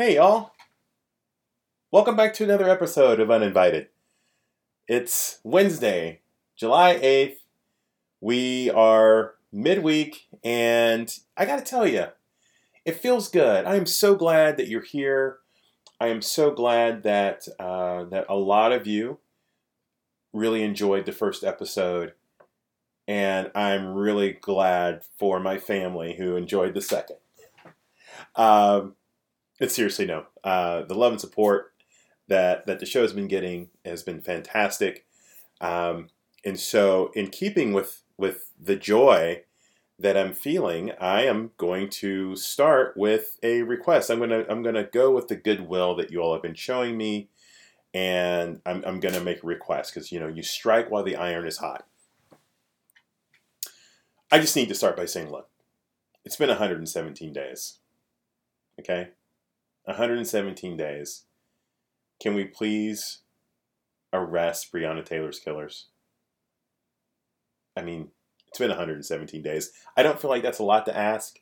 Hey, y'all. Welcome back to another episode of Uninvited. It's Wednesday, July 8th. We are midweek, and I got to tell you, it feels good. I am so glad that you're here. I am so glad that uh, that a lot of you really enjoyed the first episode, and I'm really glad for my family who enjoyed the second. Um, it's seriously no. Uh, the love and support that that the show has been getting has been fantastic, um, and so in keeping with with the joy that I'm feeling, I am going to start with a request. I'm gonna I'm gonna go with the goodwill that you all have been showing me, and I'm I'm gonna make a request because you know you strike while the iron is hot. I just need to start by saying, look, it's been 117 days. Okay, 117 days. Can we please arrest Breonna Taylor's killers? I mean, it's been 117 days. I don't feel like that's a lot to ask.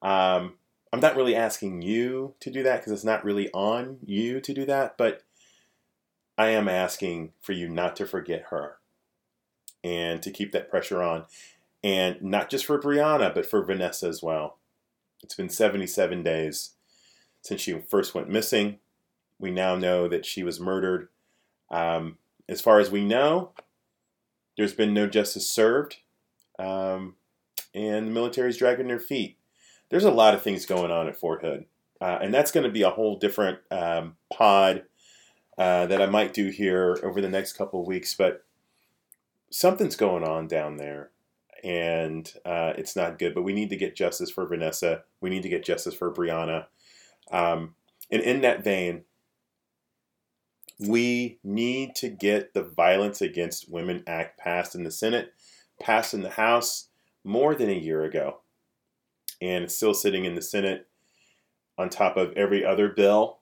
Um, I'm not really asking you to do that because it's not really on you to do that, but I am asking for you not to forget her and to keep that pressure on. And not just for Breonna, but for Vanessa as well. It's been 77 days since she first went missing. We now know that she was murdered. Um, as far as we know, there's been no justice served, um, and the military's dragging their feet. There's a lot of things going on at Fort Hood, uh, and that's going to be a whole different um, pod uh, that I might do here over the next couple of weeks. But something's going on down there, and uh, it's not good. But we need to get justice for Vanessa. We need to get justice for Breonna. Um, and in that vein, we need to get the Violence Against Women Act passed in the Senate, passed in the House more than a year ago. And it's still sitting in the Senate on top of every other bill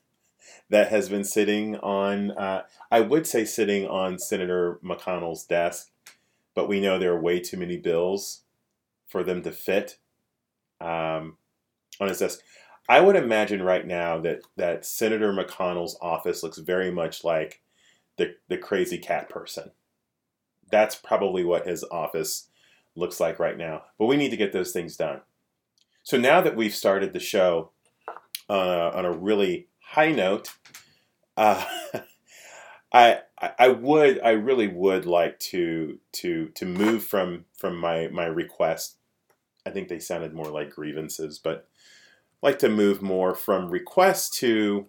that has been sitting on, uh, I would say sitting on Senator McConnell's desk, but we know there are way too many bills for them to fit um, on his desk. I would imagine right now that that Senator McConnell's office looks very much like the the crazy cat person. That's probably what his office looks like right now. But we need to get those things done. So now that we've started the show uh, on a really high note, uh, I I would I really would like to to to move from from my my request. I think they sounded more like grievances, but like to move more from request to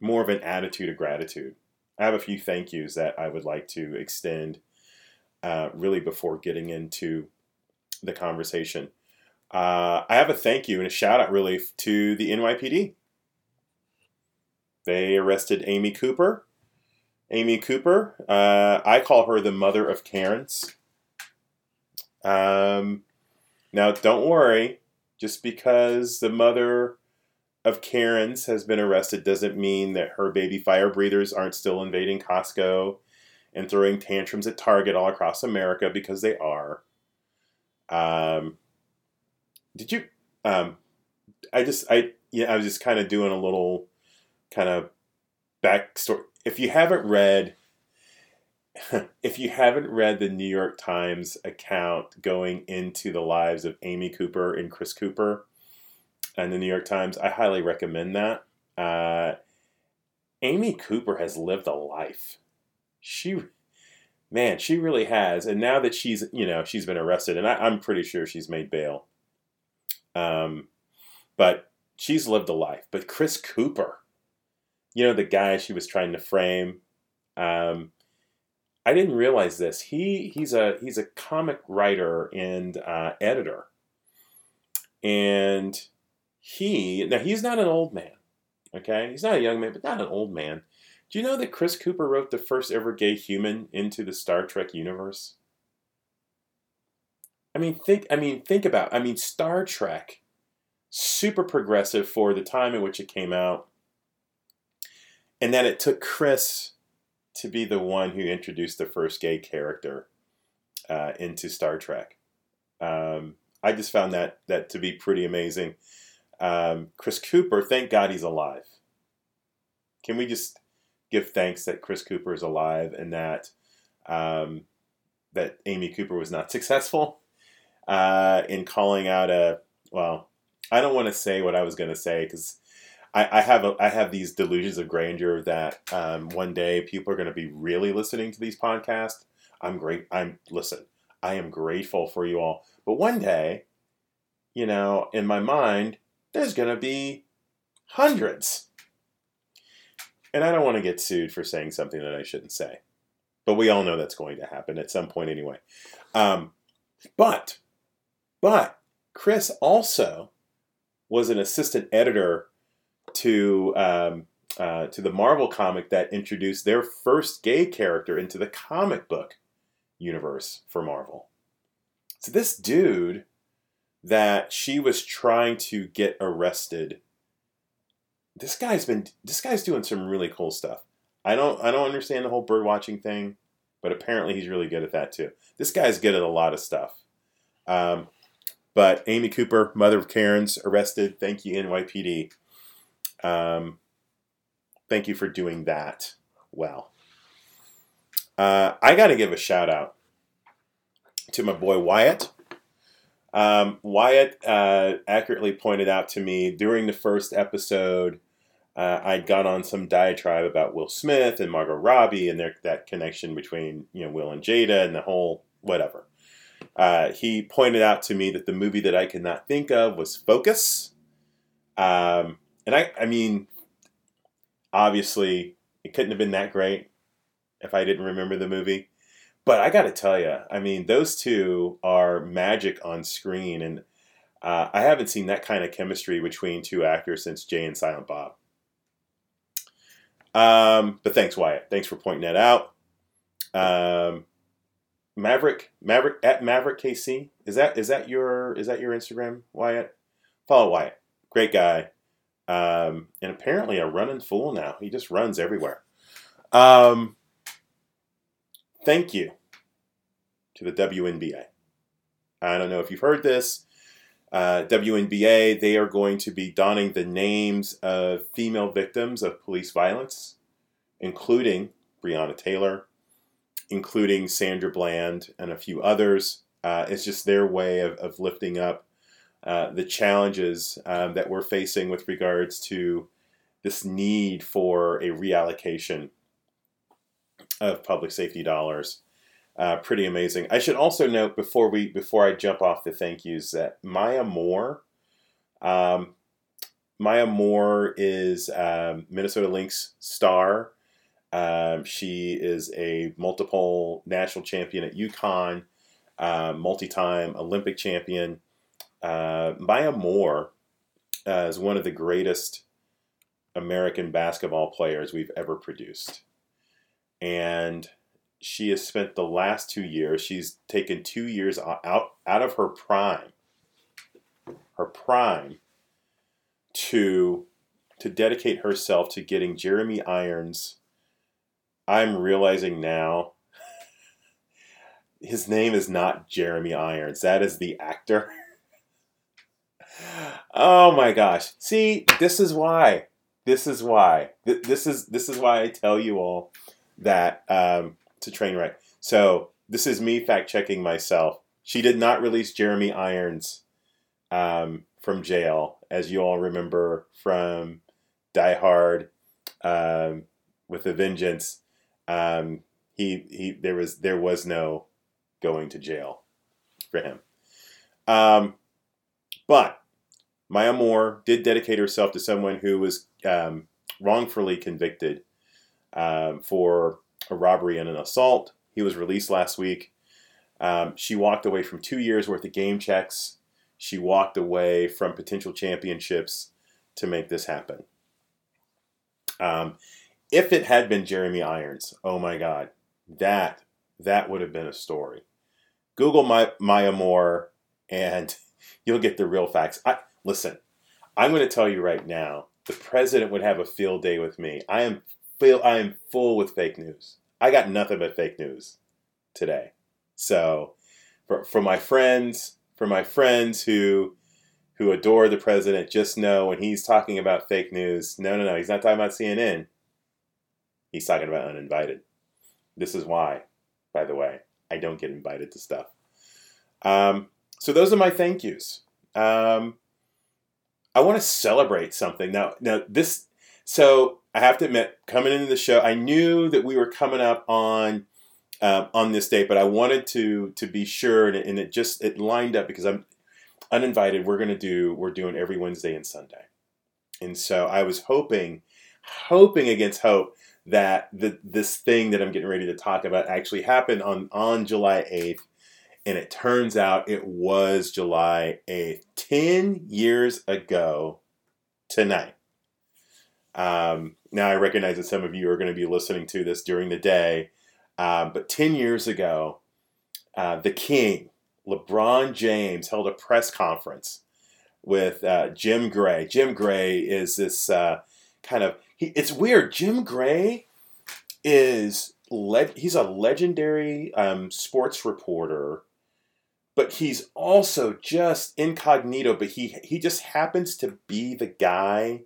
more of an attitude of gratitude. I have a few thank yous that I would like to extend uh, really before getting into the conversation. Uh, I have a thank you and a shout out really to the NYPD. They arrested Amy Cooper. Amy Cooper, uh, I call her the mother of Karens. Um, now, don't worry, just because the mother of Karen's has been arrested doesn't mean that her baby fire breathers aren't still invading Costco and throwing tantrums at Target all across America because they are. Um, did you? Um, I just I yeah I was just kind of doing a little kind of backstory. If you haven't read if you haven't read the New York Times account going into the lives of Amy Cooper and Chris Cooper and the New York Times, I highly recommend that. Uh, Amy Cooper has lived a life. She, man, she really has. And now that she's, you know, she's been arrested, and I, am pretty sure she's made bail. Um, but she's lived a life. But Chris Cooper, you know, the guy she was trying to frame, um, I didn't realize this. He he's a he's a comic writer and uh, editor, and he now he's not an old man. Okay, he's not a young man, but not an old man. Do you know that Chris Cooper wrote the first ever gay human into the Star Trek universe? I mean, think. I mean, think about. I mean, Star Trek, super progressive for the time in which it came out, and that it took Chris to be the one who introduced the first gay character uh, into Star Trek. Um, I just found that that to be pretty amazing. um, Chris Cooper, thank God he's alive. Can we just give thanks that Chris Cooper is alive and that um, that Amy Cooper was not successful uh, in calling out a well, I don't want to say what I was going to say because I, I, have a, I have these delusions of grandeur that um, one day people are going to be really listening to these podcasts. I'm great. I'm listen. I am grateful for you all, but one day, you know, in my mind, there's going to be hundreds. And I don't want to get sued for saying something that I shouldn't say. But we all know that's going to happen at some point anyway. Um, but, but Chris also was an assistant editor to um, uh, to the Marvel comic that introduced their first gay character into the comic book universe for Marvel. So this dude that she was trying to get arrested. This guy's been this guy's doing some really cool stuff. I don't I don't understand the whole bird watching thing, but apparently he's really good at that too. This guy's good at a lot of stuff. Um, but Amy Cooper, mother of Karen's, arrested. Thank you, NYPD. Um, thank you for doing that well. Uh, I got to give a shout out to my boy Wyatt. Um, Wyatt uh, accurately pointed out to me during the first episode, uh, I'd gone on some diatribe about Will Smith and Margot Robbie and their, that connection between you know Will and Jada and the whole whatever. Uh, he pointed out to me that the movie that I could not think of was Focus. Um, and I, I mean, obviously, it couldn't have been that great if I didn't remember the movie. But I got to tell you, I mean, those two are magic on screen, and uh, I haven't seen that kind of chemistry between two actors since Jay and Silent Bob. Um, but thanks, Wyatt. Thanks for pointing that out. Um, Maverick, Maverick at Maverick KC. Is that is that your is that your Instagram, Wyatt? Follow Wyatt. Great guy. Um, and apparently a running fool now. He just runs everywhere. Um, thank you to the WNBA. I don't know if you've heard this. Uh, WNBA, they are going to be donning the names of female victims of police violence, including Breonna Taylor, including Sandra Bland and a few others. Uh, it's just their way of, of lifting up uh, the challenges um, that we're facing with regards to this need for a reallocation of public safety dollars. Uh, pretty amazing. I should also note before we before I jump off the thank yous that Maya Moore, um, Maya Moore is um, Minnesota Lynx star. Um, she is a multiple national champion at UConn, uh, multi-time Olympic champion. Uh, Maya Moore uh, is one of the greatest American basketball players we've ever produced. And she has spent the last two years, she's taken two years out, out of her prime, her prime, to, to dedicate herself to getting Jeremy Irons. I'm realizing now his name is not Jeremy Irons. That is the actor. oh my gosh. See, this is why. This is why. This is this is why I tell you all that um, to train right. So this is me fact checking myself. She did not release Jeremy Irons um, from jail, as you all remember from Die Hard um, with a Vengeance. Um, he he there was there was no going to jail for him. Um, but Maya Moore did dedicate herself to someone who was um, wrongfully convicted um, for a robbery and an assault. He was released last week. Um, she walked away from two years worth of game checks. She walked away from potential championships to make this happen. Um, if it had been Jeremy Irons, oh my God, that that would have been a story. Google my, Maya Moore, and you'll get the real facts. I, Listen, I'm going to tell you right now, the president would have a field day with me. I am feel I am full with fake news. I got nothing but fake news today. So, for, for my friends, for my friends who who adore the president just know when he's talking about fake news, no, no, no, he's not talking about CNN. He's talking about uninvited. This is why, by the way, I don't get invited to stuff. Um, so those are my thank yous. Um, I want to celebrate something now. Now this, so I have to admit, coming into the show, I knew that we were coming up on um, on this date, but I wanted to to be sure, and it, and it just it lined up because I'm uninvited. We're gonna do we're doing every Wednesday and Sunday, and so I was hoping, hoping against hope that the, this thing that I'm getting ready to talk about actually happened on on July 8th, and it turns out it was July 8th, ten years ago tonight. Um, now I recognize that some of you are going to be listening to this during the day um, but 10 years ago, uh, the King, LeBron James, held a press conference with uh, Jim Gray. Jim Gray is this uh, kind of, he, it's weird. Jim Gray is, he's a legendary um, sports reporter but he's also just incognito but he he just happens to be the guy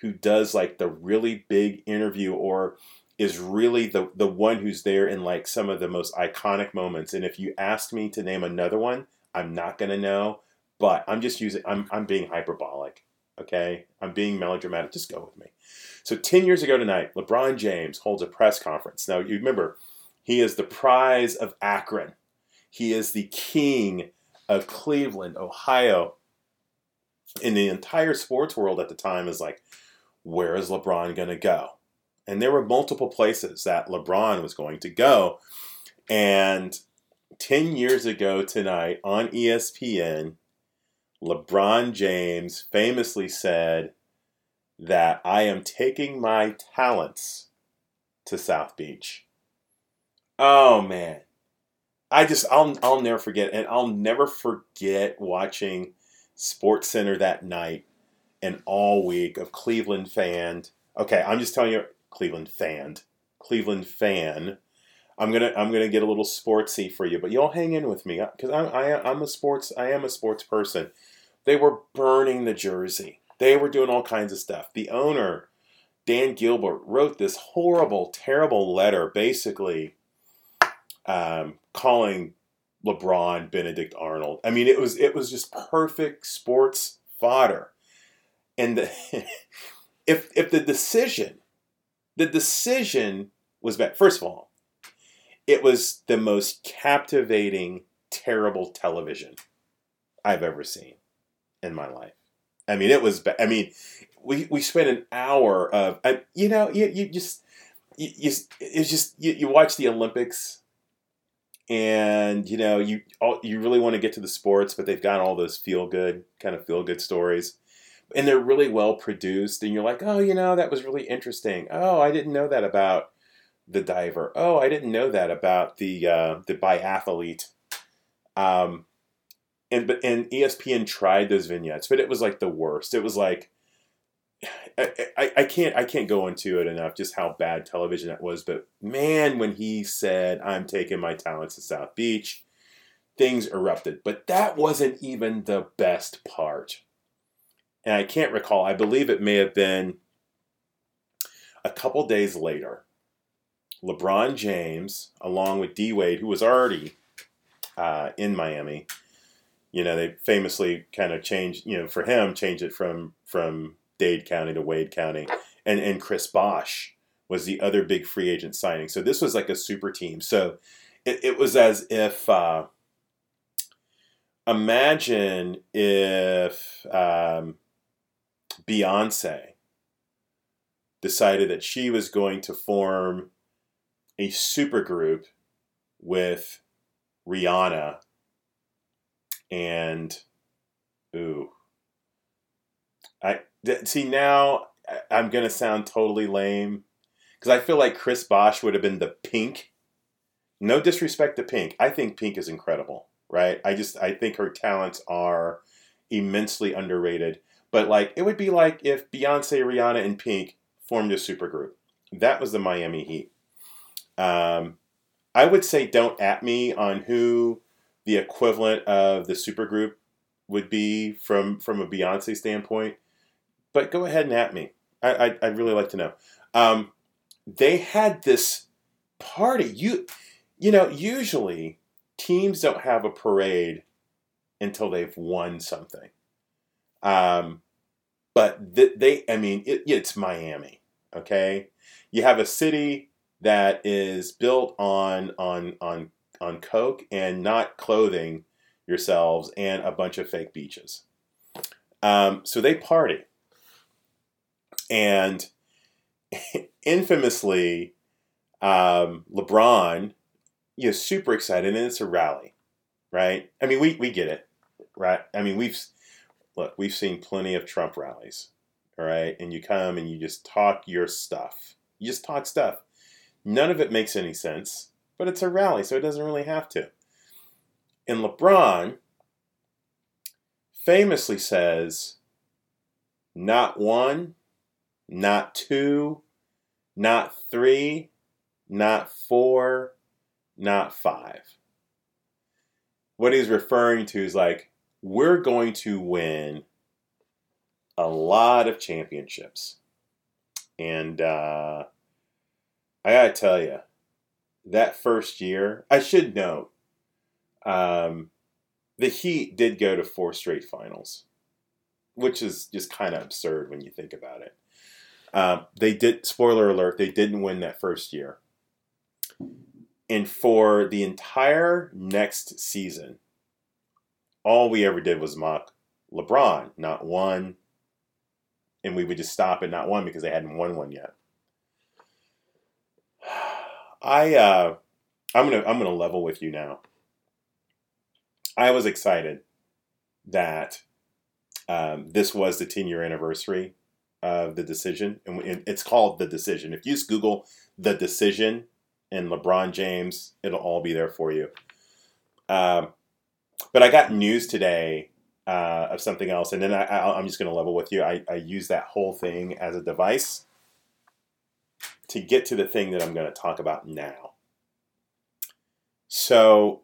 who does like the really big interview or is really the the one who's there in like some of the most iconic moments. And if you ask me to name another one, I'm not gonna know. But I'm just using I'm I'm being hyperbolic. Okay, I'm being melodramatic. Just go with me. So ten years ago tonight, LeBron James holds a press conference. Now you remember, he is the prize of Akron. He is the king of Cleveland, Ohio. In the entire sports world at the time is like, where is LeBron gonna go? And there were multiple places that LeBron was going to go. And 10 years ago tonight on ESPN, LeBron James famously said that I am taking my talents to South Beach. Oh man. I just I'll I'll never forget and I'll never forget watching Sports Center that night and all week of Cleveland fan. Okay, I'm just telling you Cleveland fan, Cleveland fan. I'm gonna I'm gonna get a little sportsy for you, but y'all hang in with me because I'm I, I'm a sports I am a sports person. They were burning the jersey. They were doing all kinds of stuff. The owner, Dan Gilbert, wrote this horrible, terrible letter, basically um, calling LeBron Benedict Arnold. I mean, it was it was just perfect sports fodder. And the, if if the decision the decision was bad. First of all, it was the most captivating, terrible television I've ever seen in my life. I mean, it was. Ba- I mean, we we spent an hour of. Uh, you know, you you just you, you it's just you, you watch the Olympics, and you know you all, you really want to get to the sports, but they've got all those feel good kind of feel good stories. And they're really well produced and you're like oh you know that was really interesting. Oh i didn't know that about the diver. Oh i didn't know that about the uh, the biathlete. Um and but and espn tried those vignettes but it was like the worst. It was like I, I, I can't I can't go into it enough just how bad television that was but man when he said I'm taking my talents to South Beach things erupted but that wasn't even the best part and I can't recall, I believe it may have been a couple days later. LeBron James, along with D Wade, who was already uh, in Miami, you know, they famously kind of changed, you know, for him, changed it from from Dade County to Wade County, and and Chris Bosh was the other big free agent signing. So this was like a super team. So it, it was as if uh, imagine if um, Beyonce decided that she was going to form a super group with Rihanna and ooh I see now I'm gonna sound totally lame because I feel like Chris Bosh would have been the Pink. No disrespect to Pink, I think Pink is incredible, right? I just I think her talents are immensely underrated. But like it would be like if Beyonce, Rihanna, and Pink formed a supergroup. That was the Miami Heat. Um, I would say don't at me on who the equivalent of the supergroup would be from from a Beyonce standpoint. But go ahead and at me. I I I'd really like to know. Um, they had this party. You you know usually teams don't have a parade until they've won something. Um, but th- they, I mean, it, it's Miami. Okay, you have a city that is built on on on on coke and not clothing yourselves and a bunch of fake beaches. Um, so they party, and infamously, um, LeBron, you know, super excited, and it's a rally, right? I mean, we we get it, right? I mean, we've look, we've seen plenty of Trump rallies, all right, and you come and you just talk your stuff. You just talk stuff. None of it makes any sense, but it's a rally, so it doesn't really have to. And LeBron famously says, not one, not two, not three, not four, not five. What he's referring to is like, we're going to win a lot of championships. And uh, I got to tell you, that first year, I should note, um, the Heat did go to four straight finals, which is just kind of absurd when you think about it. Um, they did, spoiler alert, they didn't win that first year. And for the entire next season, all we ever did was mock LeBron, not one. And we would just stop at not one because they hadn't won one yet. I uh, I'm gonna I'm gonna level with you now. I was excited that um, this was the 10 year anniversary of the decision, and it's called the decision. If you just Google the decision and LeBron James, it'll all be there for you. Um, but I got news today uh, of something else, and then I, am just going to level with you. I, I use that whole thing as a device to get to the thing that I'm going to talk about now. So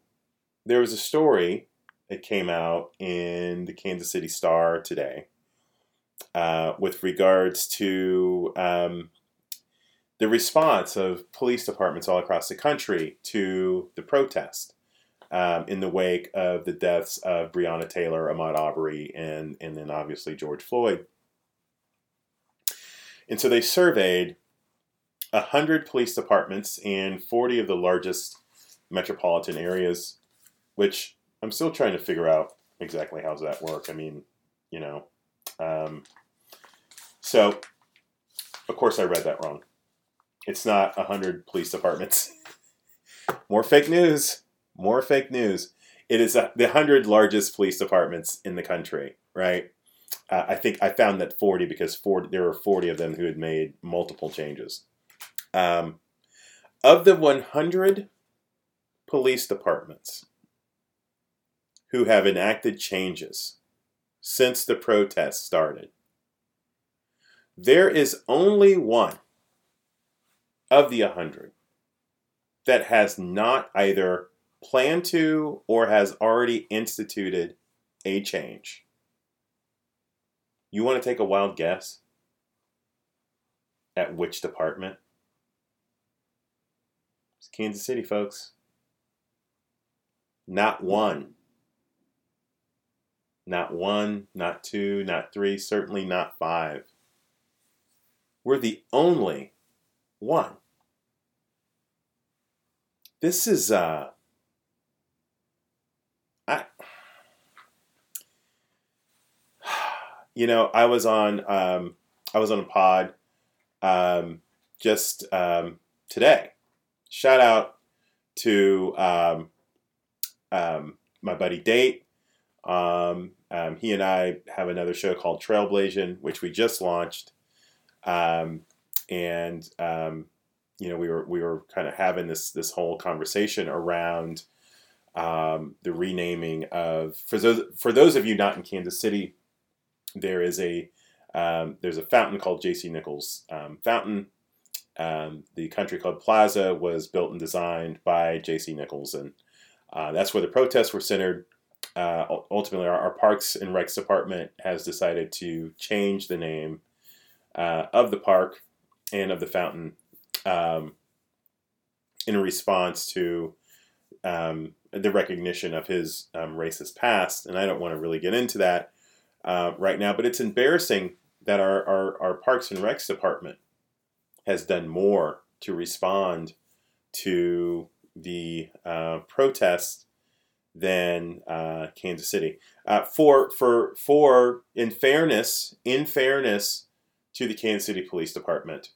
there was a story that came out in the Kansas City Star today uh, with regards to um, the response of police departments all across the country to the protest um, in the wake of the deaths of Breonna Taylor, Ahmaud Arbery, and, and then obviously George Floyd. And so they surveyed 100 police departments in 40 of the largest metropolitan areas, which I'm still trying to figure out exactly how does that work. I mean, you know, um, so of course I read that wrong. It's not 100 police departments. More fake news. More fake news. It is a, the 100 largest police departments in the country, right? Uh, I think I found that 40 because 40, there were 40 of them who had made multiple changes. Um, of the 100 police departments who have enacted changes since the protests started, there is only one of the 100 that has not either planned to or has already instituted a change. You want to take a wild guess at which department? It's Kansas City, folks. Not one. Not one, not two, not three, certainly not five. We're the only one. This is uh I you know, I was on um I was on a pod um just um today shout out to um, um, my buddy Date. Um, um, he and I have another show called Trailblazing, which we just launched, um, and um, you know we were we were kind of having this this whole conversation around um, the renaming of for those for those of you not in Kansas City, there is a there's a fountain called J.C. Nichols Fountain um, the Country Club Plaza was built and designed by J.C. Nichols, and uh, that's where the protests were centered. Uh, ultimately, our, our, Parks and Recs department has decided to change the name uh, of the park and of the fountain um, in response to um, the recognition of his um, racist past. And I don't want to really get into that uh, right now, but it's embarrassing that our, our, our Parks and Recs department has done more to respond to the uh, protests than uh, Kansas City. Uh, for for for in fairness, in fairness to the Kansas City Police Department,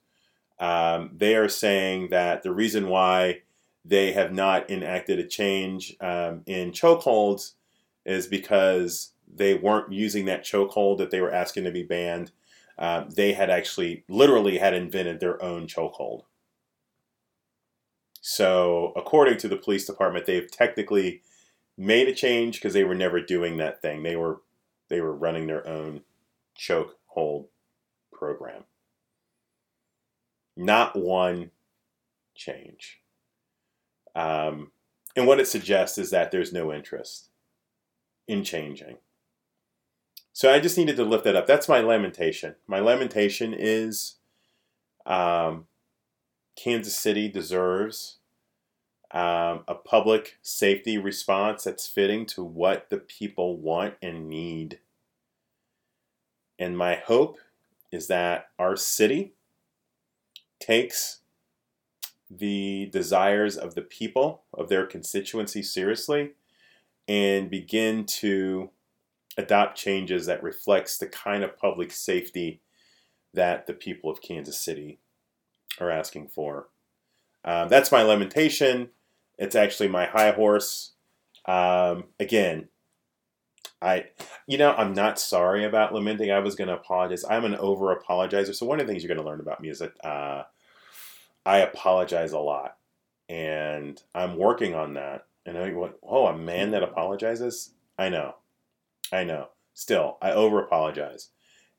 um, they are saying that the reason why they have not enacted a change um, in chokeholds is because they weren't using that chokehold that they were asking to be banned. Um, they had actually, literally, had invented their own chokehold. So, according to the police department, they've technically made a change because they were never doing that thing. They were they were running their own choke hold program. Not one change. Um, and what it suggests is that there's no interest in changing. So I just needed to lift that up. That's my lamentation. My lamentation is um, Kansas City deserves um, a public safety response that's fitting to what the people want and need. And my hope is that our city takes the desires of the people, of their constituency seriously, and begin to adopt changes that reflects the kind of public safety that the people of Kansas City are asking for. Um, that's my lamentation. It's actually my high horse. Um, again, I, you know, I'm not sorry about lamenting. I was going to apologize. I'm an over apologizer. So one of the things you're going to learn about me is that uh, I apologize a lot, and I'm working on that. And I oh, a man that apologizes. I know, I know. Still, I over apologize,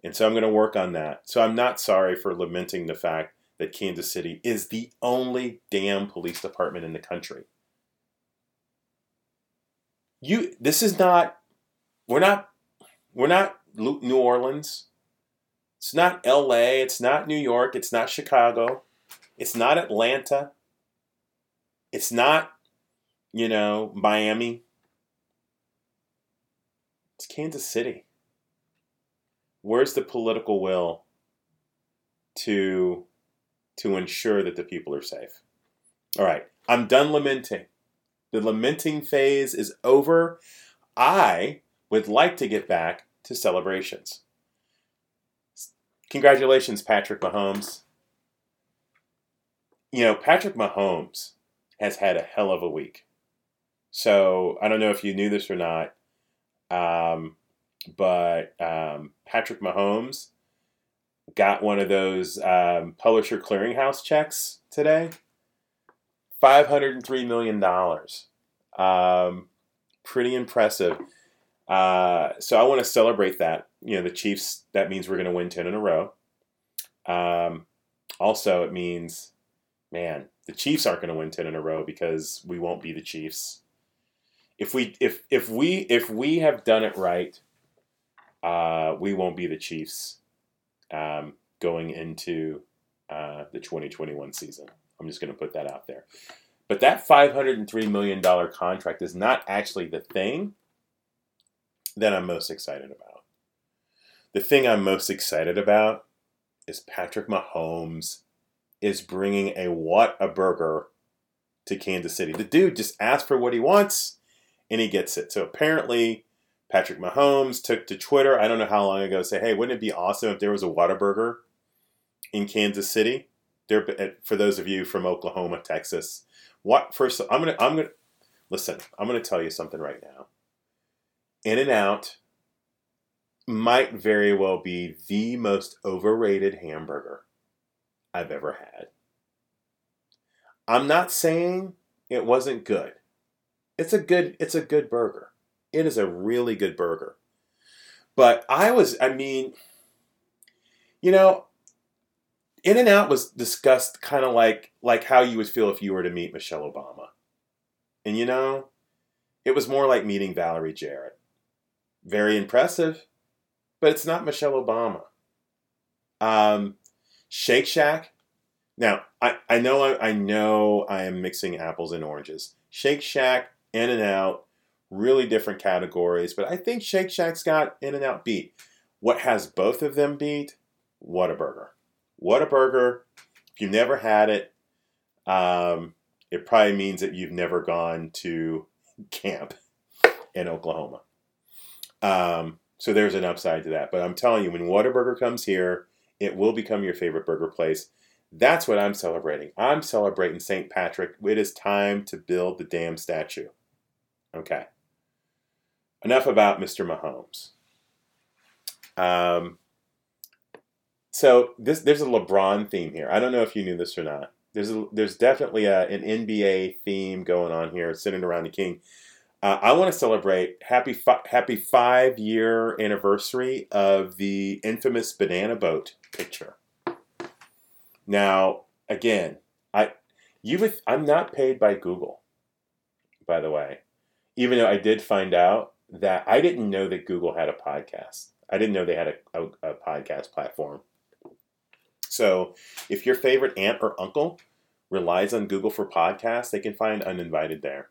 and so I'm going to work on that. So I'm not sorry for lamenting the fact that Kansas City is the only damn police department in the country. You this is not we're not we're not New Orleans. It's not LA, it's not New York, it's not Chicago. It's not Atlanta. It's not, you know, Miami. It's Kansas City. Where's the political will to to ensure that the people are safe. All right, I'm done lamenting. The lamenting phase is over. I would like to get back to celebrations. Congratulations, Patrick Mahomes. You know, Patrick Mahomes has had a hell of a week. So I don't know if you knew this or not, um, but um, Patrick Mahomes got one of those um, publisher clearinghouse checks today. $503 million. Um, pretty impressive. Uh, so I want to celebrate that. You know, the Chiefs, that means we're going to win 10 in a row. Um, also, it means, man, the Chiefs aren't going to win 10 in a row because we won't be the Chiefs. If we if if we if we have done it right, uh, we won't be the Chiefs um, going into uh, the 2021 season. I'm just going to put that out there. But that $503 million contract is not actually the thing that I'm most excited about. The thing I'm most excited about is Patrick Mahomes is bringing a Whataburger to Kansas City. The dude just asked for what he wants and he gets it. So apparently Patrick Mahomes took to Twitter, I don't know how long ago, say, hey, wouldn't it be awesome if there was a Whataburger in Kansas City? There, for those of you from Oklahoma, Texas, what first? I'm gonna, I'm gonna listen. I'm gonna tell you something right now. In-N-Out might very well be the most overrated hamburger I've ever had. I'm not saying it wasn't good. It's a good, it's a good burger. It is a really good burger. But I was, I mean, you know, In-N-Out was discussed kind of like like how you would feel if you were to meet Michelle Obama. And you know, it was more like meeting Valerie Jarrett. Very impressive, but it's not Michelle Obama. Um, Shake Shack. Now, I, I know I, I know I am mixing apples and oranges. Shake Shack, In-N-Out, really different categories, but I think Shake Shack's got In-N-Out beat. What has both of them beat? Whataburger. Whataburger. If you've never had it, um, it probably means that you've never gone to camp in Oklahoma. Um, so there's an upside to that. But I'm telling you, when Whataburger comes here, it will become your favorite burger place. That's what I'm celebrating. I'm celebrating St. Patrick. It is time to build the damn statue. Okay. Enough about Mr. Mahomes. Um, so this there's a LeBron theme here. I don't know if you knew this or not. There's a, there's definitely a, an NBA theme going on here, sitting around the king. Uh, I want to celebrate happy fi- happy five year anniversary of the infamous banana boat picture. Now, again, I you would, I'm not paid by Google, by the way, even though I did find out that I didn't know that Google had a podcast. I didn't know they had a, a, a podcast platform. So, if your favorite aunt or uncle relies on Google for podcasts, they can find Uninvited there.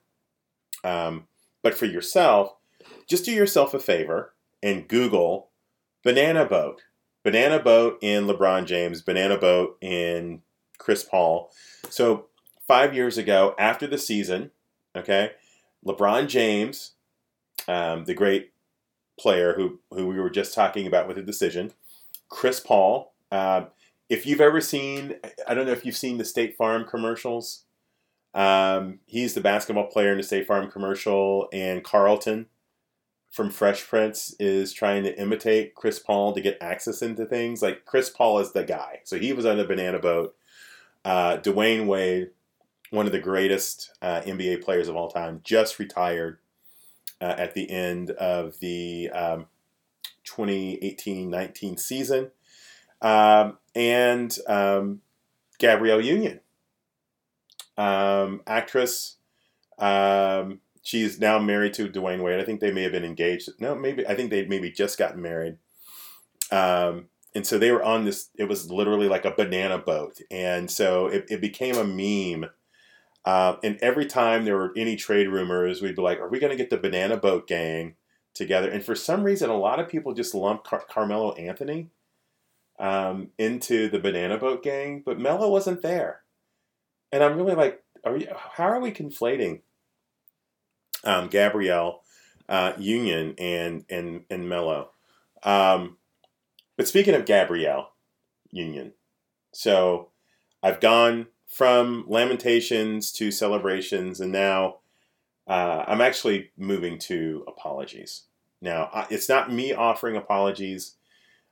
Um, but for yourself, just do yourself a favor and Google Banana Boat Banana Boat in LeBron James, Banana Boat in Chris Paul. So five years ago, after the season, okay, LeBron James, um, the great player who who we were just talking about with the decision, Chris Paul. Uh, if you've ever seen, I don't know if you've seen the State Farm commercials. Um, he's the basketball player in the State Farm commercial, and Carlton from Fresh Prince is trying to imitate Chris Paul to get access into things. Like Chris Paul is the guy, so he was on the banana boat. Uh, Dwyane Wade, one of the greatest uh, NBA players of all time, just retired uh, at the end of the um, 2018-19 season, um, and um, Gabrielle Union, um, actress. Um, she's now married to Dwyane Wade. I think they may have been engaged. No, maybe I think they maybe just got married. Um, and so they were on this. It was literally like a banana boat, and so it, it became a meme. Uh, and every time there were any trade rumors, we'd be like, "Are we going to get the banana boat gang together?" And for some reason, a lot of people just lump Car- Carmelo Anthony um, into the banana boat gang, but Melo wasn't there. And I'm really like, are you? How are we conflating um, Gabrielle uh, Union and and and Melo. Um, but speaking of Gabrielle Union, so I've gone from lamentations to celebrations, and now uh, I'm actually moving to apologies. Now it's not me offering apologies.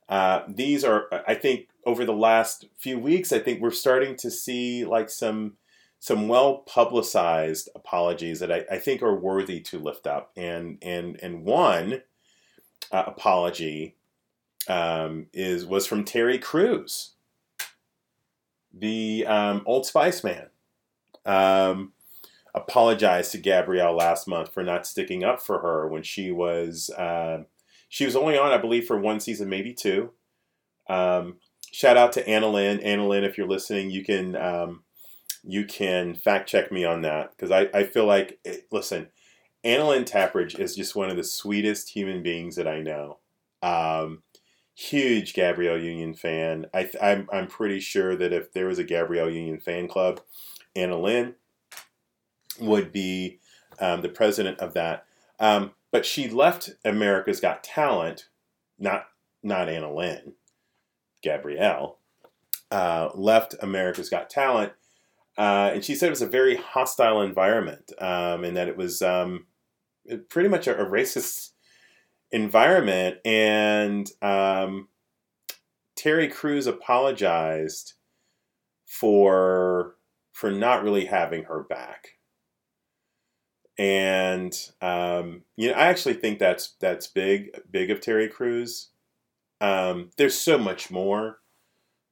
Uh, these are, I think, over the last few weeks, I think we're starting to see like some some well publicized apologies that I, I, think are worthy to lift up. And and and one uh, apology um, is was from Terry Crews, the um, Old Spice man. Um, apologized to Gabrielle last month for not sticking up for her when she was uh, she was only on, I believe, for one season, maybe two. Um, shout out to Anna Lynn. Anna Lynn, if you're listening, you can um, you can fact check me on that because I, I feel like, it, eh, listen, Annalyn Tappridge is just one of the sweetest human beings that I know. Um, huge Gabrielle Union fan. I, I'm, I'm pretty sure that if there was a Gabrielle Union fan club, Anna Lynn would be um, the president of that. Um, but she left America's Got Talent, not not Anna Lynn, Gabrielle, uh, left America's Got Talent uh, and she said it was a very hostile environment, um, and that it was um, pretty much a, a, racist environment. And um, Terry Crews apologized for for not really having her back. And um, you know, I actually think that's that's big, big of Terry Crews. Um, there's so much more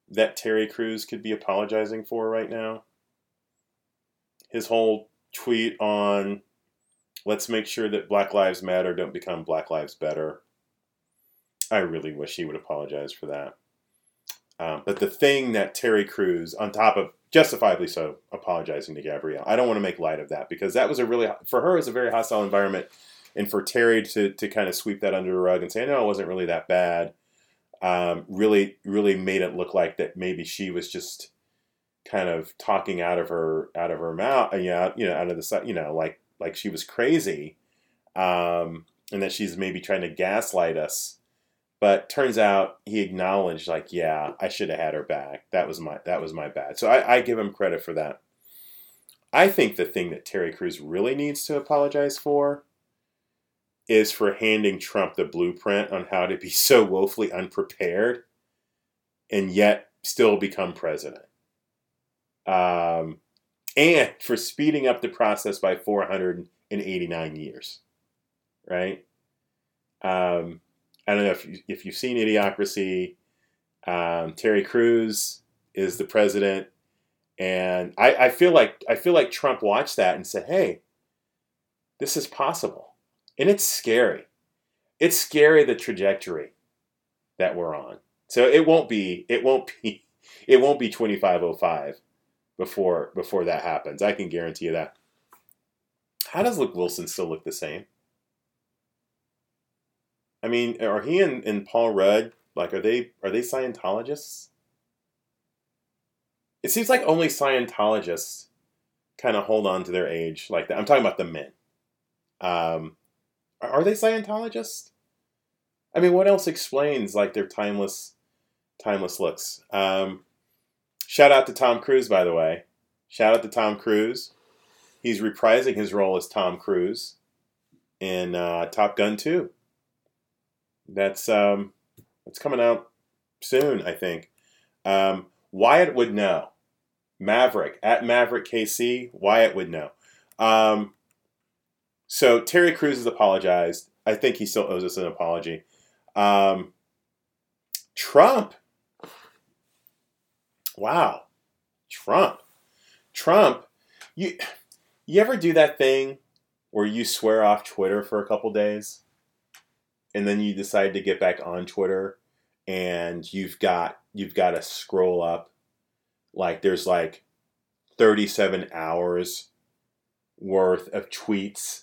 that Terry Crews could be apologizing for right now his whole tweet on let's make sure that Black Lives Matter don't become Black Lives Better. I really wish he would apologize for that. Um, but the thing that Terry Crews, on top of justifiably so, apologizing to Gabrielle, I don't want to make light of that because that was a really, for her, it was a very hostile environment. And for Terry to, to kind of sweep that under the rug and say, no, it wasn't really that bad, um, really, really made it look like that maybe she was just kind of talking out of her out of her mouth, you know, you know, out of the side, you know, like like she was crazy, um, and that she's maybe trying to gaslight us. But turns out he acknowledged, like, yeah, I should have had her back. That was my that was my bad. So I, I give him credit for that. I think the thing that Terry Crews really needs to apologize for is for handing Trump the blueprint on how to be so woefully unprepared and yet still become president. Um, and for speeding up the process by 489 years, right? Um, I don't know if, you, if you've seen Idiocracy. Um, Terry Crews is the president, and I, I feel like I feel like Trump watched that and said, "Hey, this is possible," and it's scary. It's scary the trajectory that we're on. So it won't be it won't be it won't be 2505 before before that happens. I can guarantee you that. How does Luke Wilson still look the same? I mean, are he and, and Paul Rudd like are they are they Scientologists? It seems like only Scientologists kind of hold on to their age like that. I'm talking about the men. Um, are they Scientologists? I mean, what else explains like their timeless, timeless looks? Um, Shout out to Tom Cruise, by the way. Shout out to Tom Cruise. He's reprising his role as Tom Cruise in uh, Top Gun 2. That's um, it's coming out soon, I think. Um, Wyatt would know. Maverick at Maverick KC. Wyatt would know. Um, so Terry Crews has apologized. I think he still owes us an apology. Um, Trump Wow. Trump. Trump. You you ever do that thing where you swear off Twitter for a couple days and then you decide to get back on Twitter and you've got you've got to scroll up like there's like 37 hours worth of tweets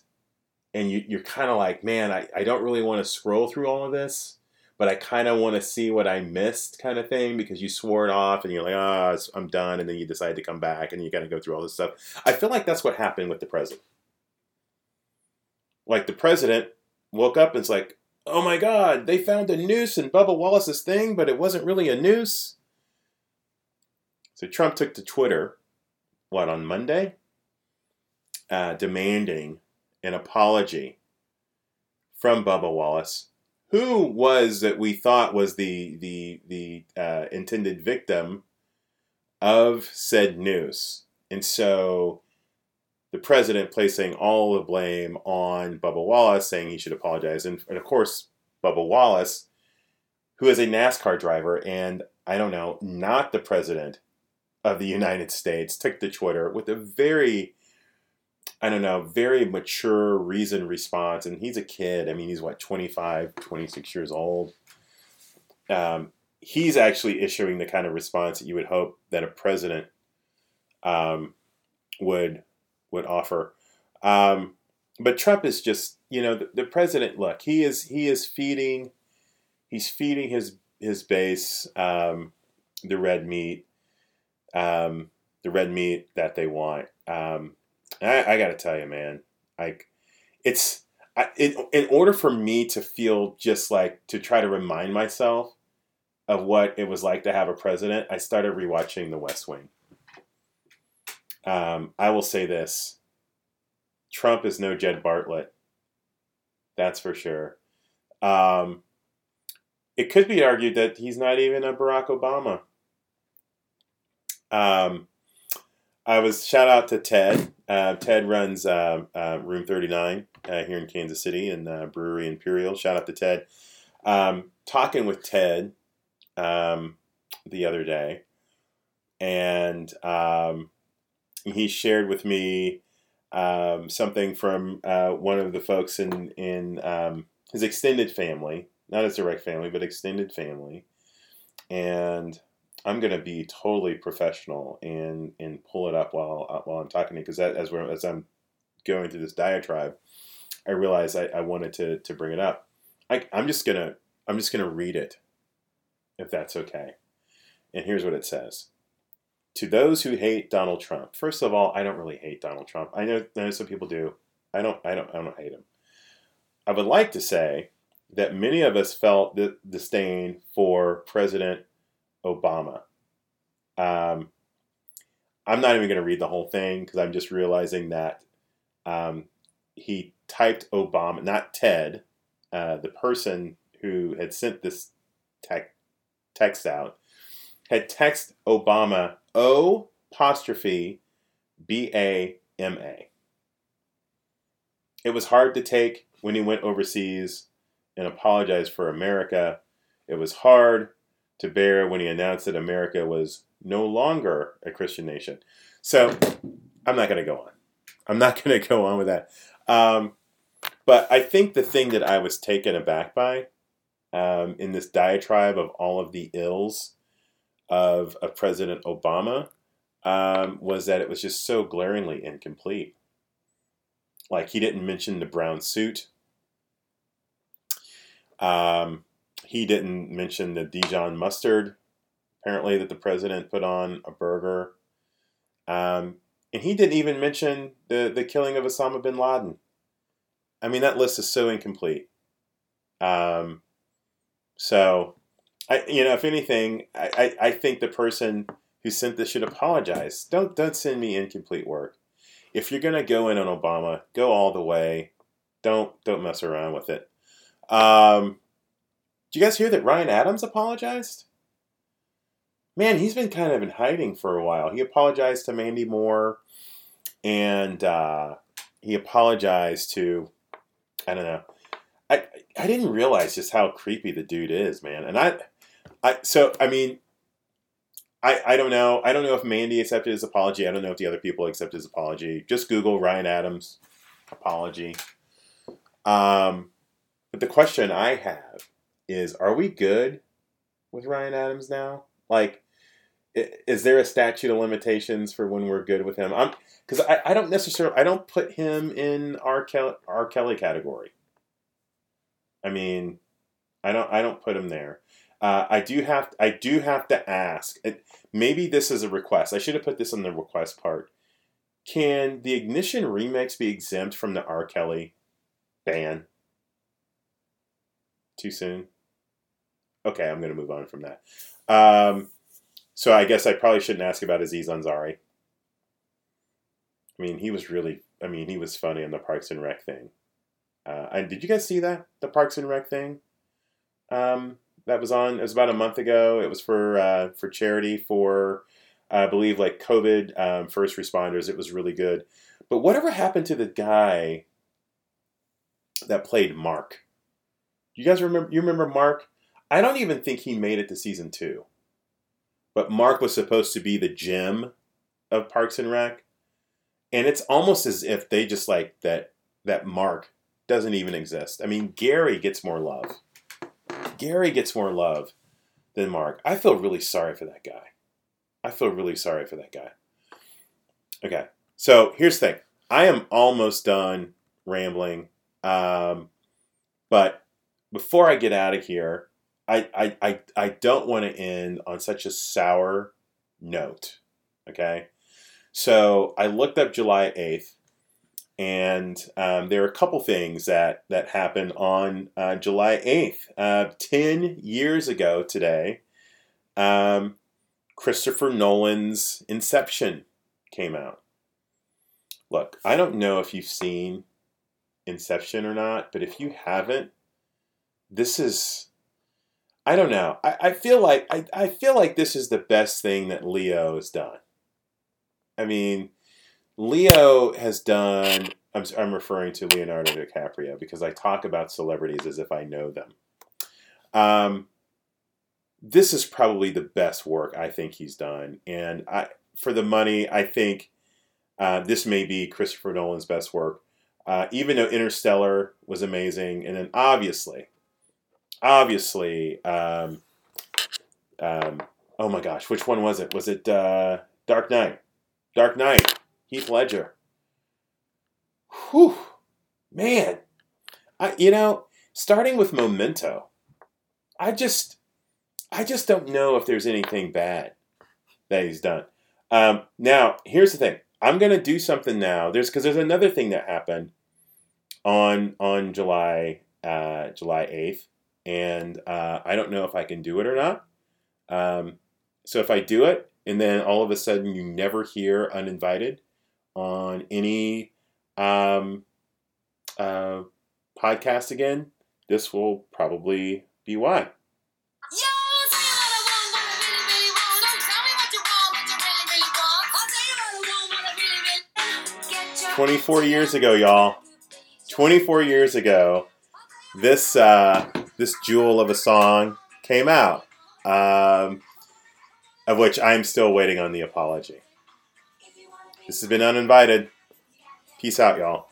and you, you're kind of like man I, I don't really want to scroll through all of this but I kind of want to see what I missed, kind of thing, because you swore it off and you're like, ah, oh, I'm done, and then you decide to come back and you got to go through all this stuff. I feel like that's what happened with the president. Like the president woke up and it's like, oh my God, they found a noose in Bubba Wallace's thing, but it wasn't really a noose. So Trump took to Twitter, what, on Monday? Uh, demanding an apology from Bubba Wallace who was that we thought was the the the uh, intended victim of said news, and so the president placing all the blame on Bubba Wallace, saying he should apologize, and, and of course Bubba Wallace, who is a NASCAR driver, and I don't know, not the president of the United States, took to Twitter with a very I don't know, very mature, reasoned response. And he's a kid. I mean, he's what, 25, 26 years old. Um, he's actually issuing the kind of response that you would hope that a president um, would would offer. Um, but Trump is just, you know, the, the, president. Look, he is he is feeding, he's feeding his his base um, the red meat, um, the red meat that they want. Um, I, I got to tell you, man, like it's I, in, in order for me to feel just like to try to remind myself of what it was like to have a president, I started rewatching The West Wing. Um, I will say this: Trump is no Jed Bartlet. That's for sure. Um, it could be argued that he's not even a Barack Obama. Um, I was shout out to Ted. Uh, Ted runs uh, uh, Room 39 uh, here in Kansas City and uh, Brewery Emperial. Shout out to Ted. Um, talking with Ted um, the other day, and um, he shared with me um, something from uh, one of the folks in in um, his extended family, not his direct family, but extended family, and I'm going to be totally professional and and pull it up while uh, while I'm talking to you because as we're as I'm going through this diatribe, I realized I, I wanted to to bring it up. I, I'm just gonna I'm just gonna read it, if that's okay. And here's what it says. To those who hate Donald Trump, first of all, I don't really hate Donald Trump. I know, I know some people do. I don't. I don't. I don't hate him. I would like to say that many of us felt the disdain for President Obama. Um, I'm not even going to read the whole thing because I'm just realizing that um, he typed Obama, not Ted, uh, the person who had sent this te- text out, had text Obama O apostrophe B A M A. It was hard to take when he went overseas and apologized for America. It was hard to bear when he announced that America was no longer a Christian nation. So I'm not going to go on. I'm not going to go on with that. Um, but I think the thing that I was taken aback by um, in this diatribe of all of the ills of, of President Obama um, was that it was just so glaringly incomplete. Like he didn't mention the brown suit. Um, he didn't mention the Dijon mustard, apparently, that the president put on a burger. Um, and he didn't even mention the, the killing of Osama bin Laden. I mean, that list is so incomplete. Um, so, I you know, if anything, I, I, I think the person who sent this should apologize. Don't don't send me incomplete work. If you're gonna go in on Obama, go all the way. Don't don't mess around with it. Um, did you guys hear that Ryan Adams apologized? Man, he's been kind of in hiding for a while. He apologized to Mandy Moore, and uh, he apologized to I don't know. I I didn't realize just how creepy the dude is, man. And I I so I mean I, I don't know. I don't know if Mandy accepted his apology. I don't know if the other people accepted his apology. Just Google Ryan Adams apology. Um, but the question I have is: Are we good with Ryan Adams now? Like, is there a statute of limitations for when we're good with him? I'm because I, I don't necessarily I don't put him in R. Kelly, R. Kelly category. I mean, I don't I don't put him there. Uh, I do have I do have to ask. Maybe this is a request. I should have put this on the request part. Can the Ignition remix be exempt from the R. Kelly ban? Too soon. Okay, I'm going to move on from that. Um, so I guess I probably shouldn't ask about Aziz Ansari. I mean, he was really. I mean, he was funny on the Parks and Rec thing. Uh, and did you guys see that the Parks and Rec thing? Um, that was on. It was about a month ago. It was for uh, for charity for I believe like COVID um, first responders. It was really good. But whatever happened to the guy that played Mark? You guys remember? You remember Mark? I don't even think he made it to season two. But Mark was supposed to be the gem of Parks and Rec, and it's almost as if they just like that that Mark doesn't even exist. I mean, Gary gets more love. Gary gets more love than Mark. I feel really sorry for that guy. I feel really sorry for that guy. Okay, so here's the thing. I am almost done rambling, um, but before I get out of here, I, I, I, I don't want to end on such a sour note. Okay, so I looked up July 8th and um, there are a couple things that, that happened on uh, July 8th. Uh, 10 years ago today, um, Christopher Nolan's Inception came out. Look, I don't know if you've seen Inception or not, but if you haven't, this is I don't know. I, I feel like I, I feel like this is the best thing that Leo has done. I mean, Leo has done. I'm, I'm referring to Leonardo DiCaprio because I talk about celebrities as if I know them. Um, this is probably the best work I think he's done, and I for the money, I think Uh, this may be Christopher Nolan's best work. Uh, even though Interstellar was amazing, and then obviously, obviously, um, um, oh my gosh, which one was it? Was it uh, Dark Knight? Dark Knight, Heath Ledger. Whew, man, I you know, starting with Memento, I just, I just don't know if there's anything bad that he's done. Um, now, here's the thing. I'm gonna do something now. There's because there's another thing that happened on on July uh, July eighth, and uh, I don't know if I can do it or not. Um, so if I do it, and then all of a sudden you never hear uninvited on any um, uh, podcast again, this will probably be why. 24 years ago, y'all. 24 years ago, this uh, this jewel of a song came out, um, of which I'm still waiting on the apology. This has been uninvited. Peace out, y'all.